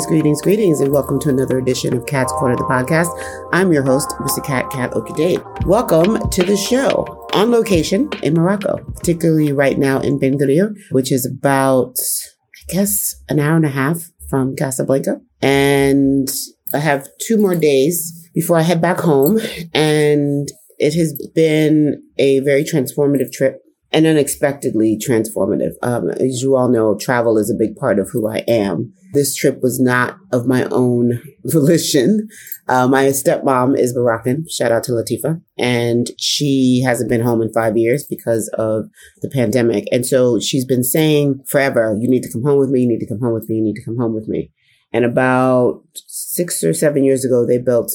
Greetings, greetings, greetings, and welcome to another edition of Kat's Korner, the podcast. I'm your host, Mr. Cat Cat Okidate. Welcome to the show on location in Morocco, particularly right now in Ben Guerir, which is about, I guess, an hour and a half from Casablanca. And I have two more days before I head back home. And it has been a very transformative trip and unexpectedly transformative. Um, as you all know, travel is a big part of who I am. This trip was not of my own volition. Uh, my stepmom is Moroccan. Shout out to Latifa. And she hasn't been home in five years because of the pandemic. And so she's been saying forever, you need to come home with me. You need to come home with me. You need to come home with me. And about six or seven years ago, they built,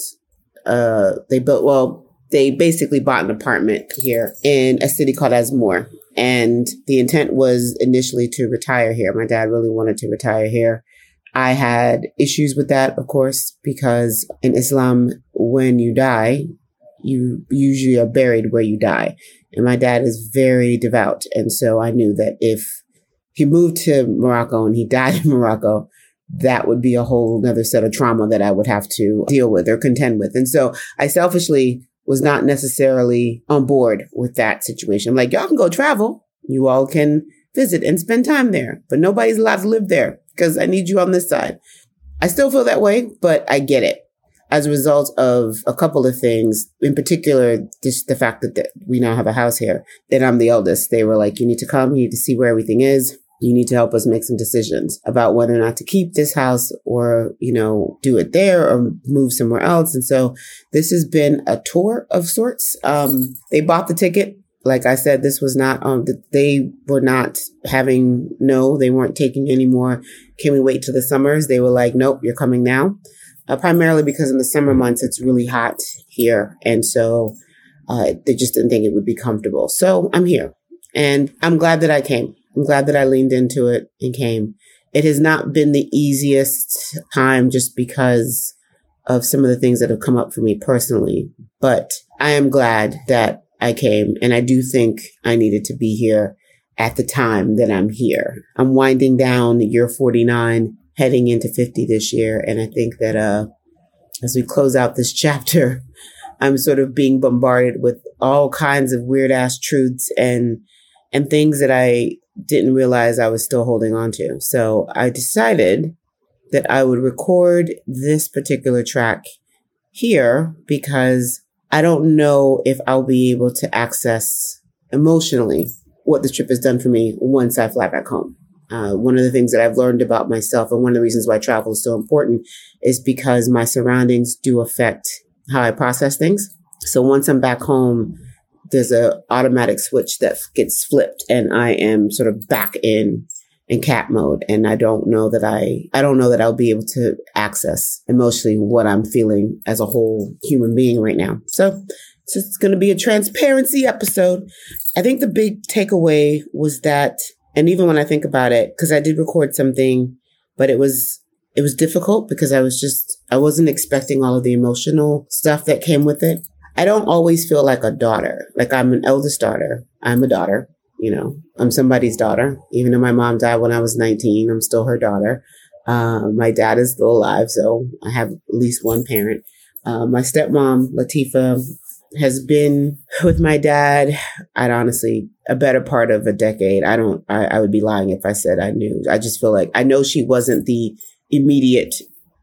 uh, they built, well, they basically bought an apartment here in a city called Azemmour. And the intent was initially to retire here. My dad really wanted to retire here. I had issues with that, of course, because in Islam, when you die, you usually are buried where you die. And my dad is very devout. And so I knew that if he moved to Morocco and he died in Morocco, that would be a whole other set of trauma that I would have to deal with or contend with. And so I selfishly was not necessarily on board with that situation. I'm like, y'all can go travel. You all can visit and spend time there, but nobody's allowed to live there because I need you on this side. I still feel that way, but I get it as a result of a couple of things, in particular, just the fact that we now have a house here, that I'm the eldest. They were like, you need to come, you need to see where everything is you need to help us make some decisions about whether or not to keep this house or, you know, do it there or move somewhere else. And so this has been a tour of sorts. Um, they bought the ticket. Like I said, this was not, um, they were not having, no, they weren't taking any more. Can we wait till the summers? They were like, nope, you're coming now. Uh, primarily because in the summer months, it's really hot here. And so, uh, they just didn't think it would be comfortable. So I'm here and I'm glad that I came. I'm glad that I leaned into it and came. It has not been the easiest time just because of some of the things that have come up for me personally, but I am glad that I came and I do think I needed to be here at the time that I'm here. I'm winding down year 49, heading into 50 this year. And I think that, uh, as we close out this chapter, I'm sort of being bombarded with all kinds of weird ass truths and, and things that I didn't realize I was still holding on to. So I decided that I would record this particular track here because I don't know if I'll be able to access emotionally what the trip has done for me once I fly back home. Uh, one of the things that I've learned about myself and one of the reasons why travel is so important is because my surroundings do affect how I process things. So once I'm back home, there's a automatic switch that gets flipped and I am sort of back in in cat mode and I don't know that I I don't know that I'll be able to access emotionally what I'm feeling as a whole human being right now. So it's going to be a transparency episode. I think the big takeaway was that and even when I think about it cuz I did record something but it was it was difficult because I was just I wasn't expecting all of the emotional stuff that came with it. I don't always feel like a daughter. Like I'm an eldest daughter. I'm a daughter. You know, I'm somebody's daughter. Even though my mom died when I was 19, I'm still her daughter. Uh, my dad is still alive, so I have at least one parent. Uh, my stepmom, Latifa, has been with my dad. I'd honestly a better part of a decade. I don't. I, I would be lying if I said I knew. I just feel like I know she wasn't the immediate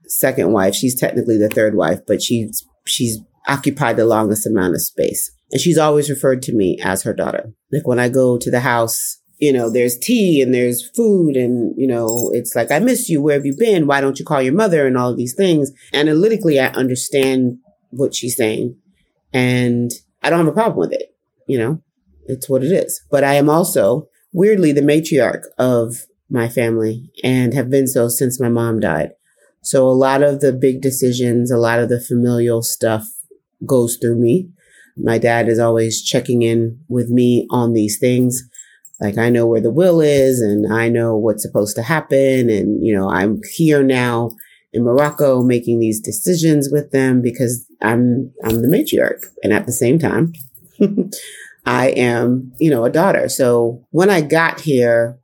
second wife. She's technically the third wife, but she's she's occupied the longest amount of space. And she's always referred to me as her daughter. Like when I go to the house, you know, there's tea and there's food and, you know, it's like, I miss you. Where have you been? Why don't you call your mother? And all of these things. Analytically, I understand what she's saying and I don't have a problem with it. You know, it's what it is. But I am also weirdly the matriarch of my family and have been so since my mom died. So a lot of the big decisions, a lot of the familial stuff goes through me. My dad is always checking in with me on these things. Like I know where the will is and I know what's supposed to happen. And, you know, I'm here now in Morocco making these decisions with them because I'm, I'm the matriarch. And at the same time, I am, you know, a daughter. So when I got here,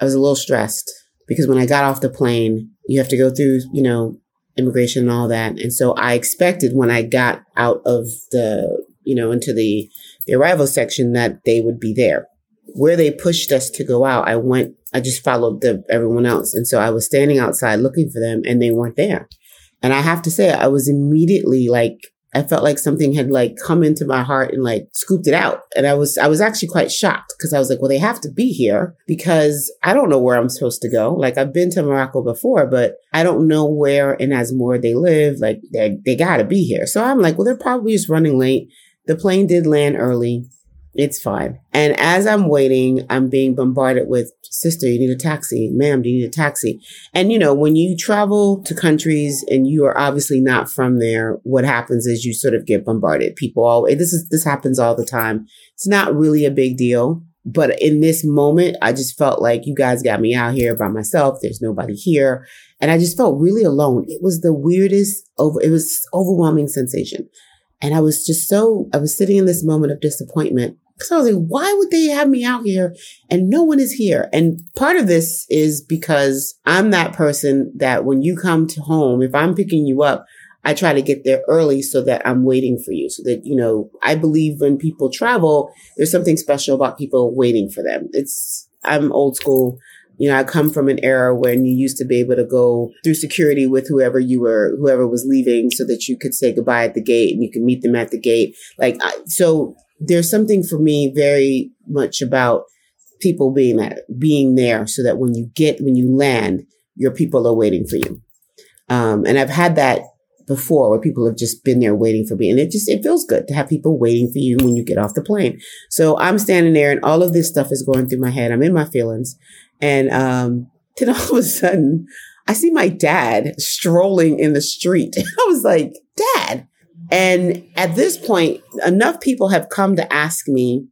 I was a little stressed because when I got off the plane, you have to go through, you know, immigration and all that. And so I expected when I got out of the, you know, into the, the arrival section that they would be there. Where they pushed us to go out, I went, I just followed the, everyone else. And so I was standing outside looking for them and they weren't there. And I have to say, I was immediately like I felt like something had like come into my heart and like scooped it out. And I was, I was actually quite shocked because I was like, well, they have to be here because I don't know where I'm supposed to go. Like I've been to Morocco before, but I don't know where in Azemmour they live. Like they, they gotta be here. So I'm like, well, they're probably just running late. The plane did land early. It's fine. And as I'm waiting, I'm being bombarded with, sister, you need a taxi. Ma'am, do you need a taxi? And you know, when you travel to countries and you are obviously not from there, what happens is you sort of get bombarded. People always, this is, this happens all the time. It's not really a big deal. But in this moment, I just felt like you guys got me out here by myself. There's nobody here. And I just felt really alone. It was the weirdest over, it was overwhelming sensation. And I was just so, I was sitting in this moment of disappointment because I was like, why would they have me out here and no one is here? And part of this is because I'm that person that when you come to home, if I'm picking you up, I try to get there early so that I'm waiting for you. So that, you know, I believe when people travel, there's something special about people waiting for them. It's, I'm old school. You know, I come from an era when you used to be able to go through security with whoever you were, whoever was leaving so that you could say goodbye at the gate and you could meet them at the gate. Like, I, so there's something for me very much about people being that being there so that when you get when you land your people are waiting for you. Um, and i've had that before where people have just been there waiting for me. And it just it feels good to have people waiting for you when you get off the plane. So i'm standing there and all of this stuff is going through my head. I'm in my feelings. And um, then all of a sudden i see my dad strolling in the street. I was like dad and at this point, enough people have come to ask me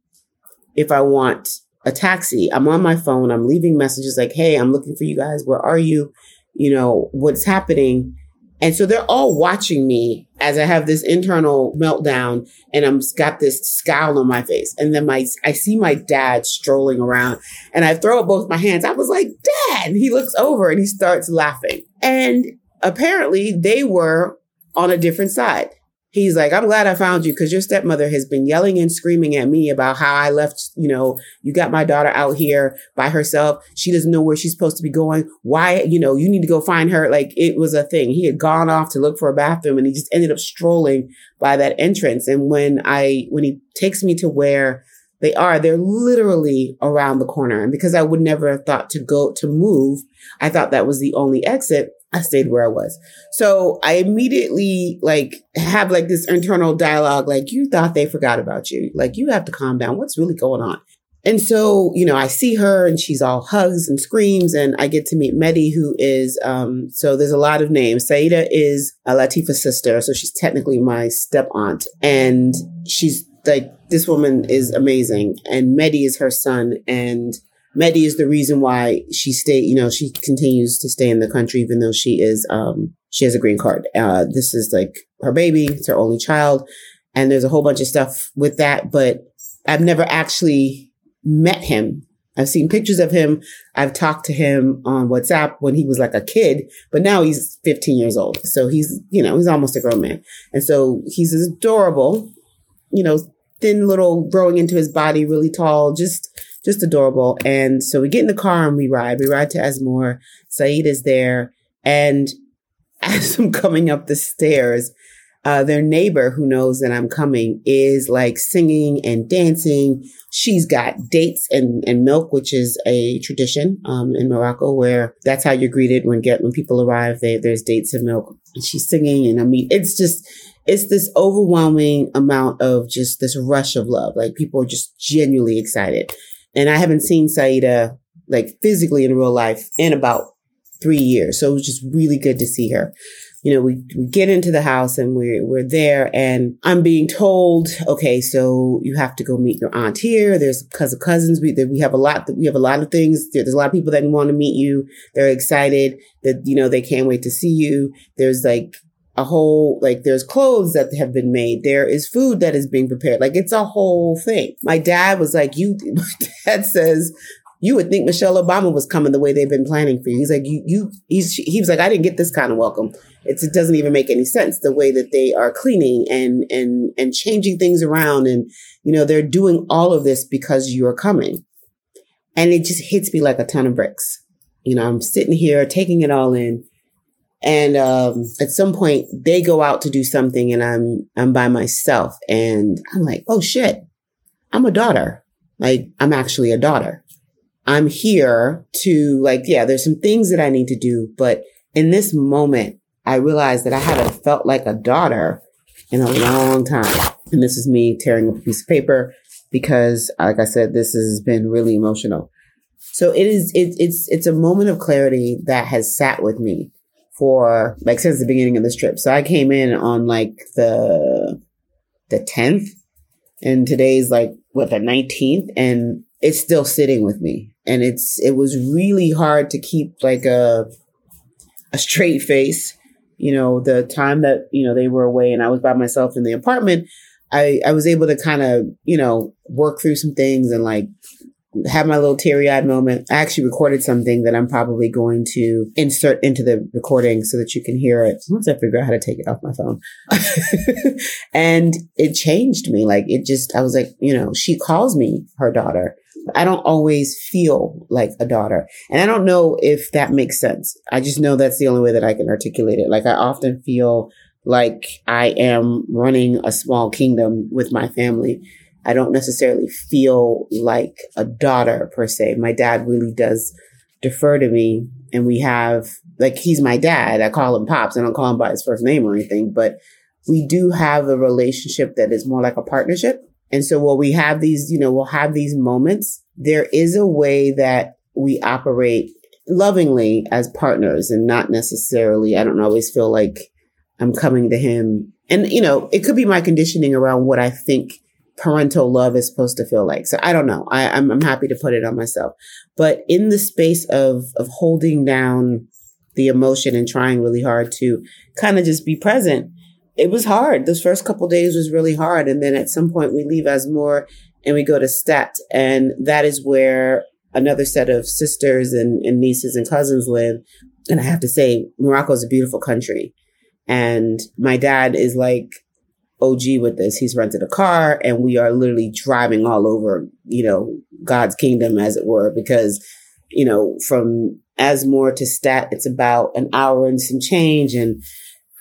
if I want a taxi. I'm on my phone. I'm leaving messages like, Hey, I'm looking for you guys. Where are you? You know, what's happening? And so they're all watching me as I have this internal meltdown and I'm got this scowl on my face. And then my, I see my dad strolling around and I throw up both my hands. I was like, dad, and he looks over and he starts laughing. And apparently they were on a different side. He's like, I'm glad I found you because your stepmother has been yelling and screaming at me about how I left, you know, you got my daughter out here by herself. She doesn't know where she's supposed to be going. Why, you know, you need to go find her. Like it was a thing. He had gone off to look for a bathroom and he just ended up strolling by that entrance. And when I, when he takes me to where they are, they're literally around the corner. And because I would never have thought to go to move, I thought that was the only exit. I stayed where I was. So I immediately like have like this internal dialogue, like you thought they forgot about you. Like you have to calm down. What's really going on? And so, you know, I see her and she's all hugs and screams and I get to meet Mehdi, who is, um, so there's a lot of names. Saida is a Latifa's sister. So she's technically my step aunt and she's like, this woman is amazing. And Mehdi is her son and Mehdi is the reason why she stayed, you know, she continues to stay in the country, even though she is, um, she has a green card. Uh, this is like her baby. It's her only child. And there's a whole bunch of stuff with that, but I've never actually met him. I've seen pictures of him. I've talked to him on WhatsApp when he was like a kid, but now he's 15 years old. So he's, you know, he's almost a grown man. And so he's adorable, you know, thin little growing into his body, really tall, just just adorable. And so we get in the car and we ride. We ride to Azemmour. Saeed is there. And as I'm coming up the stairs, uh, their neighbor who knows that I'm coming is like singing and dancing. She's got dates and, and milk, which is a tradition um, in Morocco where that's how you're greeted when get when people arrive. They, there's dates and milk. And she's singing, and I mean, it's just it's this overwhelming amount of just this rush of love. Like people are just genuinely excited. And I haven't seen Saida like physically in real life in about three years. So it was just really good to see her. You know, we, we get into the house and we're, we're there and I'm being told, okay, so you have to go meet your aunt here. There's cousin cousins. We, we have a lot, we have a lot of things. There's a lot of people that want to meet you. They're excited that, you know, they can't wait to see you. There's like a whole like there's clothes that have been made there is food that is being prepared like it's a whole thing my dad was like you my dad says you would think Michelle Obama was coming the way they've been planning for you. He's like, you, you, he's, he was like, I didn't get this kind of welcome. It's, it doesn't even make any sense the way that they are cleaning and, and, and changing things around. And, you know, they're doing all of this because you're coming. And it just hits me like a ton of bricks. You know, I'm sitting here taking it all in. And um, at some point, they go out to do something, and I'm I'm by myself, and I'm like, oh shit, I'm a daughter. Like I'm actually a daughter. I'm here to like, yeah, there's some things that I need to do, but in this moment, I realized that I haven't felt like a daughter in a long time. And this is me tearing up a piece of paper because, like I said, this has been really emotional. So it is, it, it's, it's a moment of clarity that has sat with me for like since the beginning of this trip. So I came in on like the, the 10th and today's like what the 19th and it's still sitting with me. And it's, it was really hard to keep like a, a straight face. You know, the time that, you know, they were away and I was by myself in the apartment, I, I was able to kind of, you know, work through some things and like have my little teary eyed moment. I actually recorded something that I'm probably going to insert into the recording so that you can hear it once I figure out how to take it off my phone. and it changed me. Like it just, I was like, you know, she calls me her daughter. I don't always feel like a daughter. And I don't know if that makes sense. I just know that's the only way that I can articulate it. Like I often feel like I am running a small kingdom with my family I don't necessarily feel like a daughter per se. My dad really does defer to me and we have like he's my dad. I call him Pops. I don't call him by his first name or anything, but we do have a relationship that is more like a partnership. And so while we have these, you know, we'll have these moments, there is a way that we operate lovingly as partners and not necessarily, I don't always feel like I'm coming to him. And, you know, it could be my conditioning around what I think parental love is supposed to feel like. So I don't know. I, I'm, I'm happy to put it on myself. But in the space of, of holding down the emotion and trying really hard to kind of just be present, it was hard. Those first couple days was really hard. And then at some point we leave Azemmour and we go to Settat. And that is where another set of sisters and, and nieces and cousins live. And I have to say, Morocco is a beautiful country. And my dad is like OG with this. He's rented a car and we are literally driving all over, you know, God's kingdom as it were, because, you know, from Azemmour to Settat, it's about an hour and some change. And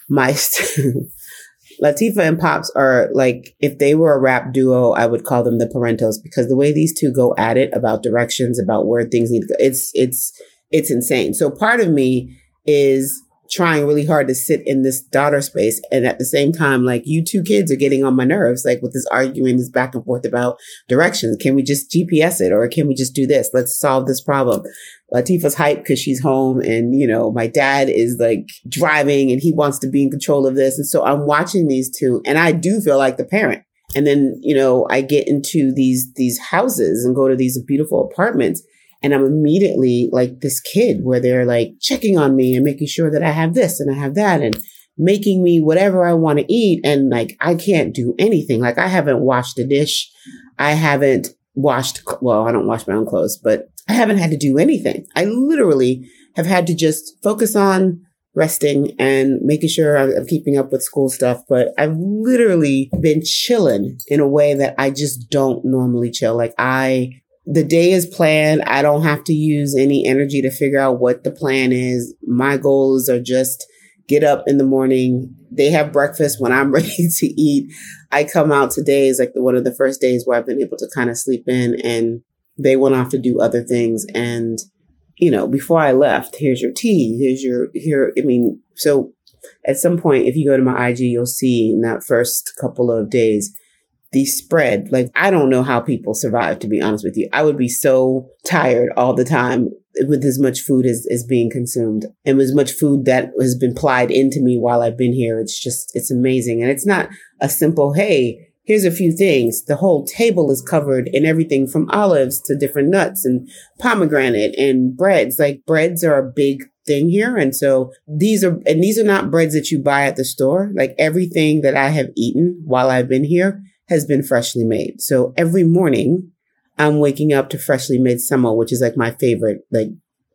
my Latifa and Pops are like, if they were a rap duo, I would call them the Parentos because the way these two go at it about directions, about where things need to go, it's, it's, it's insane. So part of me is trying really hard to sit in this daughter space. And at the same time, like you two kids are getting on my nerves, like with this arguing, this back and forth about directions. Can we just GPS it or can we just do this? Let's solve this problem. Latifa's hype because she's home and, you know, my dad is like driving and he wants to be in control of this. And so I'm watching these two and I do feel like the parent. And then, you know, I get into these, these houses and go to these beautiful apartments and I'm immediately like this kid where they're like checking on me and making sure that I have this and I have that and making me whatever I want to eat. And like, I can't do anything. Like I haven't washed a dish. I haven't washed, well, I don't wash my own clothes, but I haven't had to do anything. I literally have had to just focus on resting and making sure I'm keeping up with school stuff. But I've literally been chilling in a way that I just don't normally chill. Like I the day is planned. I don't have to use any energy to figure out what the plan is. My goals are just get up in the morning. They have breakfast when I'm ready to eat. I come out today is like the, one of the first days where I've been able to kind of sleep in and they went off to do other things. And, you know, before I left, here's your tea. Here's your, here. I mean, so at some point, if you go to my IG, you'll see in that first couple of days, the spread. Like, I don't know how people survive, to be honest with you. I would be so tired all the time with as much food as is being consumed and as much food that has been plied into me while I've been here. It's just, it's amazing. And it's not a simple, hey, here's a few things. The whole table is covered in everything from olives to different nuts and pomegranate and breads. Like breads are a big thing here. And so these are, and these are not breads that you buy at the store. Like everything that I have eaten while I've been here has been freshly made. So every morning I'm waking up to freshly made msemen, which is like my favorite. Like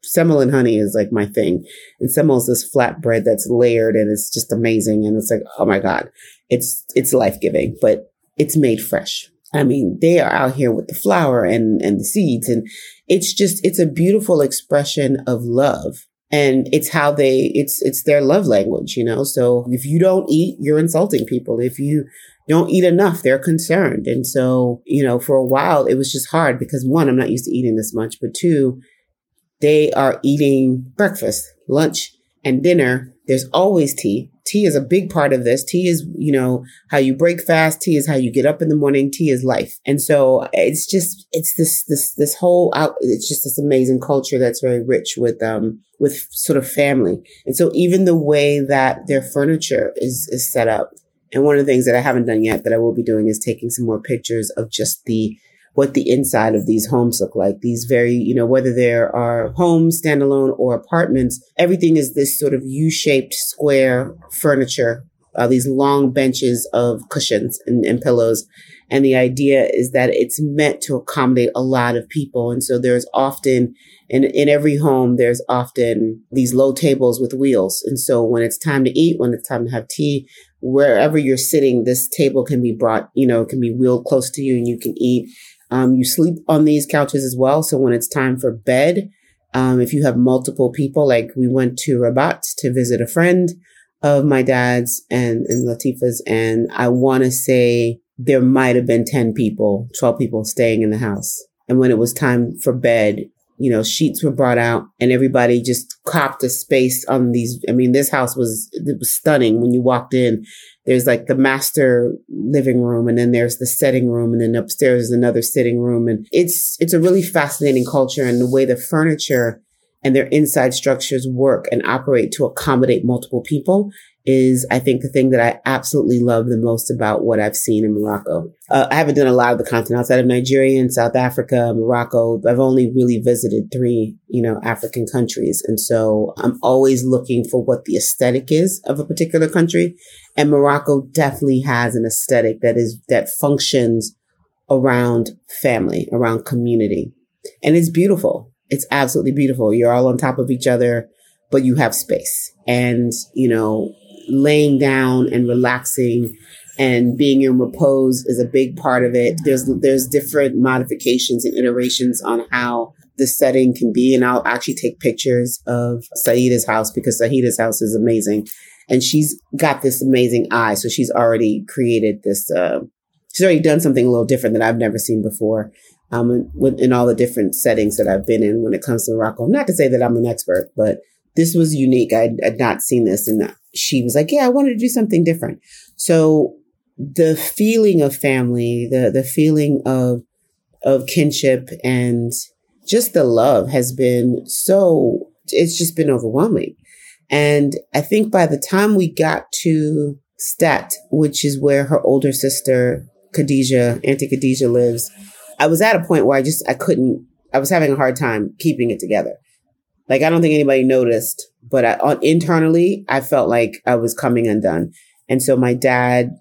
msemen and honey is like my thing. And msemen is this flat bread that's layered and it's just amazing. And it's like, oh my God, it's, it's life giving, but it's made fresh. I mean, they are out here with the flour and, and the seeds and it's just, it's a beautiful expression of love. And it's how they, it's, it's their love language, you know? So if you don't eat, you're insulting people. If you don't eat enough, they're concerned. And so, you know, for a while, it was just hard because one, I'm not used to eating this much, but two, they are eating breakfast, lunch, and dinner. There's always tea. Tea is a big part of this. Tea is, you know, how you break fast. Tea is how you get up in the morning. Tea is life. And so it's just, it's this, this, this whole out, it's just this amazing culture that's very rich with, um, with sort of family. And so even the way that their furniture is, is set up. And one of the things that I haven't done yet that I will be doing is taking some more pictures of just the what the inside of these homes look like. These very, you know, whether there are homes, standalone or apartments, everything is this sort of U-shaped square furniture, uh, these long benches of cushions and, and pillows. And the idea is that it's meant to accommodate a lot of people. And so there's often in, in every home, there's often these low tables with wheels. And so when it's time to eat, when it's time to have tea, wherever you're sitting, this table can be brought, you know, can be wheeled close to you and you can eat. Um, you sleep on these couches as well. So when it's time for bed, um, if you have multiple people, like we went to Rabat to visit a friend of my dad's and, and Latifa's, and I want to say there might have been 10 people, 12 people staying in the house. And when it was time for bed, you know, sheets were brought out and everybody just copped a space on these. I mean, this house was, it was stunning when you walked in. There's like the master living room and then there's the setting room and then upstairs is another sitting room. And it's, it's a really fascinating culture and the way the furniture and their inside structures work and operate to accommodate multiple people is, I think, the thing that I absolutely love the most about what I've seen in Morocco. Uh, I haven't done a lot of the continent outside of Nigeria and South Africa, Morocco. I've only really visited three, you know, African countries. And so I'm always looking for what the aesthetic is of a particular country. And Morocco definitely has an aesthetic that is, that functions around family, around community. And it's beautiful. It's absolutely beautiful. You're all on top of each other, but you have space. And, you know, laying down and relaxing and being in repose is a big part of it. There's there's different modifications and iterations on how the setting can be. And I'll actually take pictures of Saida's house because Saida's house is amazing. And she's got this amazing eye. So she's already created this, uh, she's already done something a little different that I've never seen before. Um, in, in all the different settings that I've been in when it comes to Morocco. Not to say that I'm an expert, but this was unique. I had not seen this. And she was like, yeah, I wanted to do something different. So the feeling of family, the, the feeling of, of kinship and just the love has been so, it's just been overwhelming. And I think by the time we got to Settat, which is where her older sister, Khadija, Auntie Khadija lives, I was at a point where I just, I couldn't, I was having a hard time keeping it together. Like, I don't think anybody noticed, but I, on, internally, I felt like I was coming undone. And so my dad,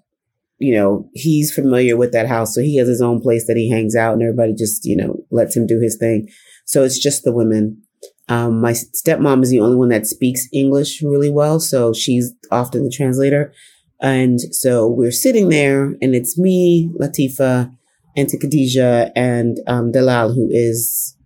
you know, he's familiar with that house. So he has his own place that he hangs out and everybody just, you know, lets him do his thing. So it's just the women. Um, my stepmom is the only one that speaks English really well. So she's often the translator. And so we're sitting there and it's me, Latifa, Auntie Khadija, and um, Dalal, who is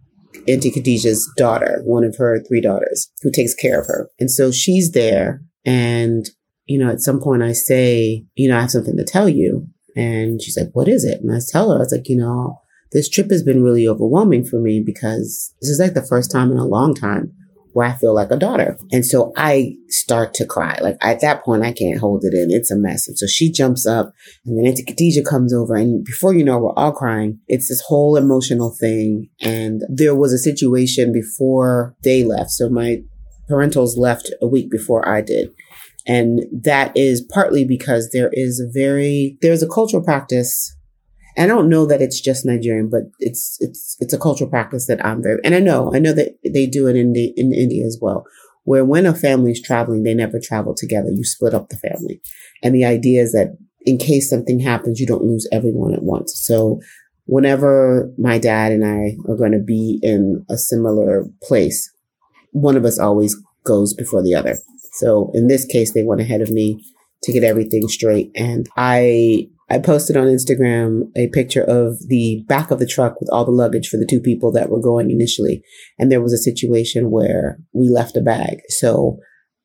Auntie Khadija's daughter, one of her three daughters, who takes care of her. And so she's there. And, you know, at some point I say, you know, I have something to tell you. And she's like, what is it? And I tell her, I was like, you know, this trip has been really overwhelming for me because this is like the first time in a long time where I feel like a daughter. And so I start to cry. Like at that point, I can't hold it in. It's a mess. And so she jumps up and then Auntie Khadija comes over and before you know, we're all crying. It's this whole emotional thing. And there was a situation before they left. So my parentals left a week before I did. And that is partly because there is a very, there's a cultural practice I don't know that it's just Nigerian, but it's it's it's a cultural practice that I'm very and I know I know that they do it in the in India as well, where when a family is traveling, they never travel together. You split up the family, and the idea is that in case something happens, you don't lose everyone at once. So whenever my dad and I are going to be in a similar place, one of us always goes before the other. So in this case, they went ahead of me to get everything straight. And I I posted on Instagram a picture of the back of the truck with all the luggage for the two people that were going initially. And there was a situation where we left a bag. So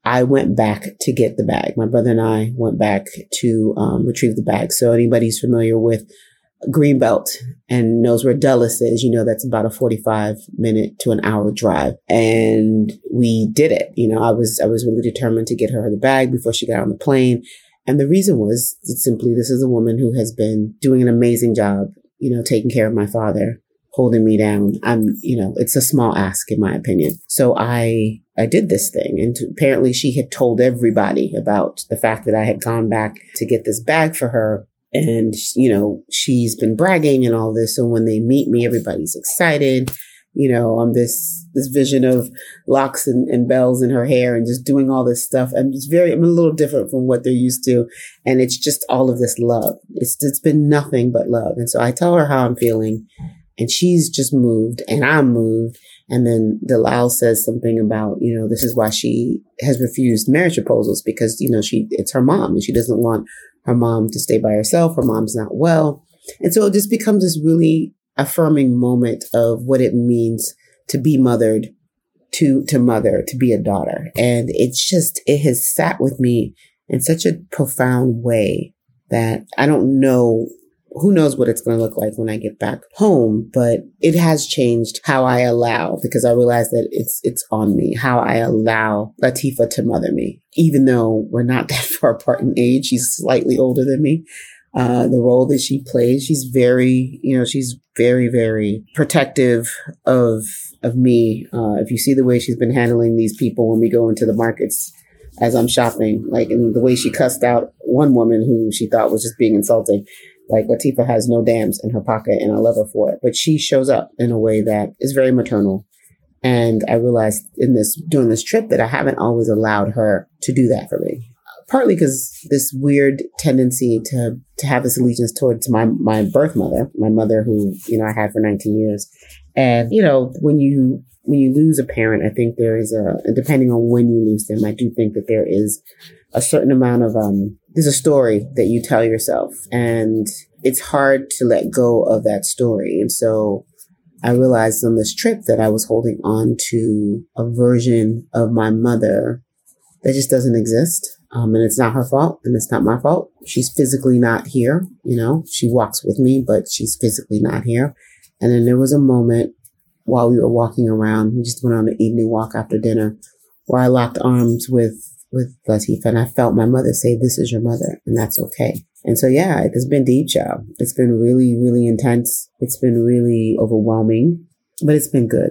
I went back to get the bag. My brother and I went back to um, retrieve the bag. So anybody's familiar with Greenbelt and knows where Dulles is, you know, that's about a 45 minute to an hour drive. And we did it. You know, I was, I was really determined to get her the bag before she got on the plane. And the reason was simply this is a woman who has been doing an amazing job, you know, taking care of my father, holding me down. I'm, you know, it's a small ask in my opinion. So I, I did this thing. And apparently she had told everybody about the fact that I had gone back to get this bag for her. And, you know, she's been bragging and all this. So when they meet me, everybody's excited you know, on this this vision of locks and, and bells in her hair and just doing all this stuff. I'm just very I'm a little different from what they're used to. And it's just all of this love. It's it's been nothing but love. And so I tell her how I'm feeling and she's just moved and I'm moved. And then Dalal says something about, you know, this is why she has refused marriage proposals because, you know, she, it's her mom and she doesn't want her mom to stay by herself. Her mom's not well. And so it just becomes this really affirming moment of what it means to be mothered, to, to mother, to be a daughter. And it's just, it has sat with me in such a profound way that I don't know who knows what it's going to look like when I get back home, but it has changed how I allow because I realize that it's it's on me how I allow Latifa to mother me, even though we're not that far apart in age. She's slightly older than me, uh, the role that she plays. She's very, you know, she's very, very protective of of me. Uh, if you see the way she's been handling these people when we go into the markets as I'm shopping, like and the way she cussed out one woman who she thought was just being insulting. Like Latifa has no dams in her pocket, and I love her for it. But she shows up in a way that is very maternal. And I realized in this doing this trip that I haven't always allowed her to do that for me partly because this weird tendency to to have this allegiance towards my my birth mother, my mother who you know I had for 19 years, and you know when you when you lose a parent, I think there is a depending on when you lose them, I do think that there is a certain amount of um there's a story that you tell yourself, and it's hard to let go of that story, and so. I realized on this trip that I was holding on to a version of my mother that just doesn't exist um, and it's not her fault and it's not my fault. She's physically not here. You know, she walks with me, but she's physically not here. And then there was a moment while we were walking around, we just went on an evening walk after dinner where I locked arms with, with Latifa and I felt my mother say, this is your mother and that's okay. And so, yeah, it's been deep, child. It's been really, really intense. It's been really overwhelming, but it's been good.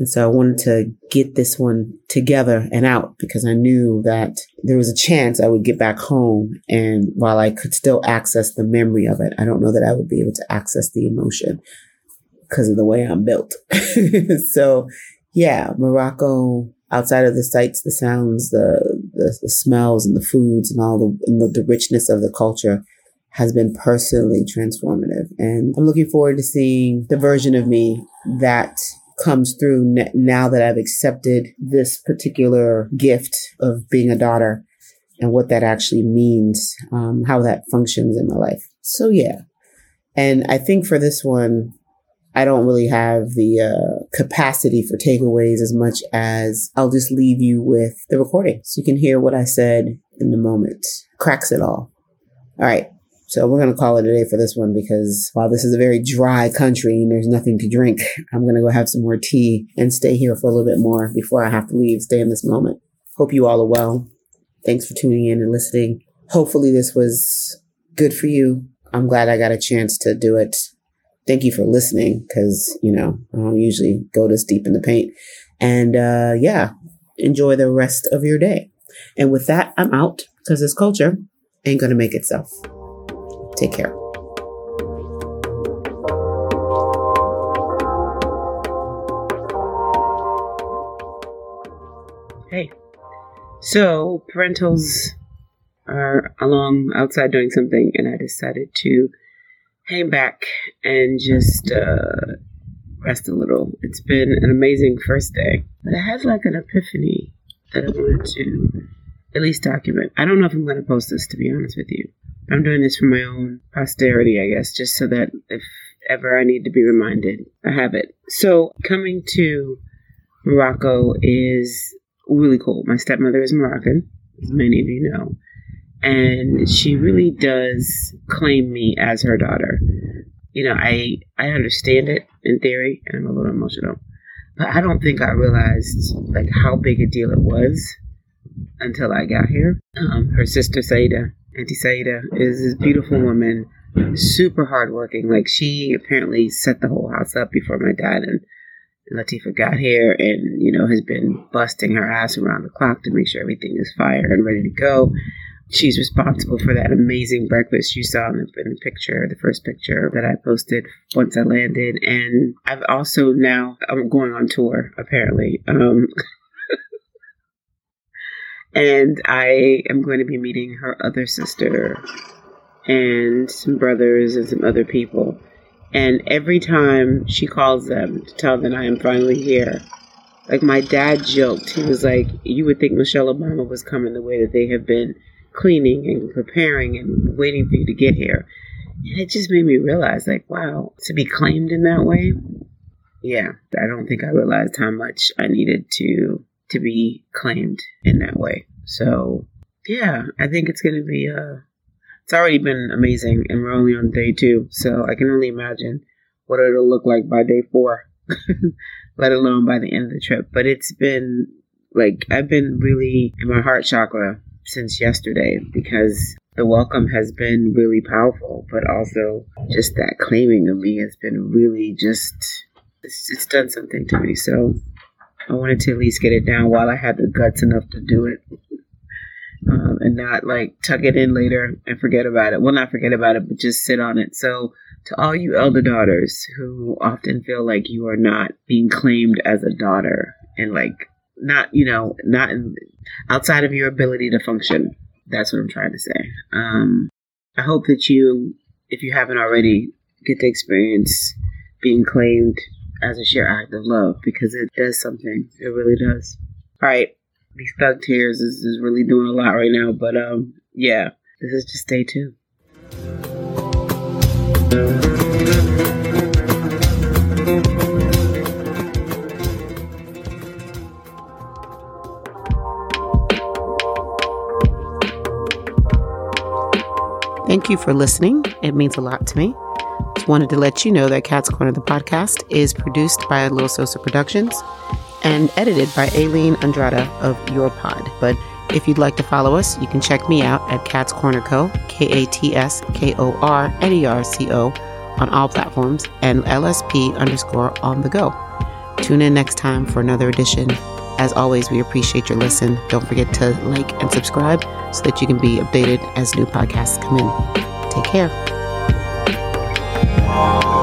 And so I wanted to get this one together and out because I knew that there was a chance I would get back home. And while I could still access the memory of it, I don't know that I would be able to access the emotion because of the way I'm built. so yeah, Morocco, outside of the sights, the sounds, the, the, the smells and the foods and all the, and the, the richness of the culture has been personally transformative. And I'm looking forward to seeing the version of me that comes through now that I've accepted this particular gift of being a daughter and what that actually means, um, how that functions in my life. So yeah. And I think for this one, I don't really have the uh, capacity for takeaways as much as I'll just leave you with the recording so you can hear what I said in the moment. Cracks it all. All right. So we're going to call it a day for this one because while this is a very dry country and there's nothing to drink, I'm going to go have some more tea and stay here for a little bit more before I have to leave, stay in this moment. Hope you all are well. Thanks for tuning in and listening. Hopefully this was good for you. I'm glad I got a chance to do it. Thank you for listening because, you know, I don't usually go this deep in the paint. And, uh, yeah, enjoy the rest of your day. And with that, I'm out because this culture ain't going to make itself. Take care. Hey. So, parentals are along outside doing something, and I decided to hang back and just uh, rest a little. It's been an amazing first day, but I had like an epiphany that I wanted to at least document. I don't know if I'm going to post this, to be honest with you. I'm doing this for my own posterity, I guess, just so that if ever I need to be reminded, I have it. So coming to Morocco is really cool. My stepmother is Moroccan, as many of you know, and she really does claim me as her daughter. You know, I I understand it in theory, and I'm a little emotional, but I don't think I realized like how big a deal it was until I got here. Um, her sister Saida, Auntie Saida, is this beautiful woman, super hardworking. Like she apparently set the whole house up before my dad and Latifa got here and, you know, has been busting her ass around the clock to make sure everything is fire and ready to go. She's responsible for that amazing breakfast you saw in the, in the picture, the first picture that I posted once I landed. And I've also now, I'm going on tour, apparently. Um, and I am going to be meeting her other sister and some brothers and some other people. And every time she calls them to tell them I am finally here, like my dad joked, he was like, You would think Michelle Obama was coming the way that they have been cleaning and preparing and waiting for you to get here. And it just made me realize, like, wow, to be claimed in that way. Yeah, I don't think I realized how much I needed to to be claimed in that way. So, yeah, I think it's going to be uh it's already been amazing, and we're only on day two, so I can only imagine what it'll look like by day four, let alone by the end of the trip. But it's been like I've been really in my heart chakra since yesterday because the welcome has been really powerful, but also just that claiming of me has been really just it's, it's done something to me. So I wanted to at least get it down while I had the guts enough to do it um, and not like tuck it in later and forget about it. Well, not forget about it, but just sit on it. So, to all you elder daughters who often feel like you are not being claimed as a daughter and like not, you know, not in, outside of your ability to function, that's what I'm trying to say. Um, I hope that you, if you haven't already, get to experience being claimed as a sheer act of love because it does something. It really does. All right these thug tears is, is really doing a lot right now. But um, yeah, this is just day two. Thank you for listening. It means a lot to me. Wanted to let you know that Kat's Korner the podcast is produced by Little Sosa Productions and edited by Aileen Andrada of Your Pod. But if you'd like to follow us, you can check me out at Kat's Korner Co, K A T S K O R N E R C O, on all platforms, and LSP underscore on the go. Tune in next time for another edition. As always, we appreciate your listen. Don't forget to like and subscribe so that you can be updated as new podcasts come in. Take care. Oh. you.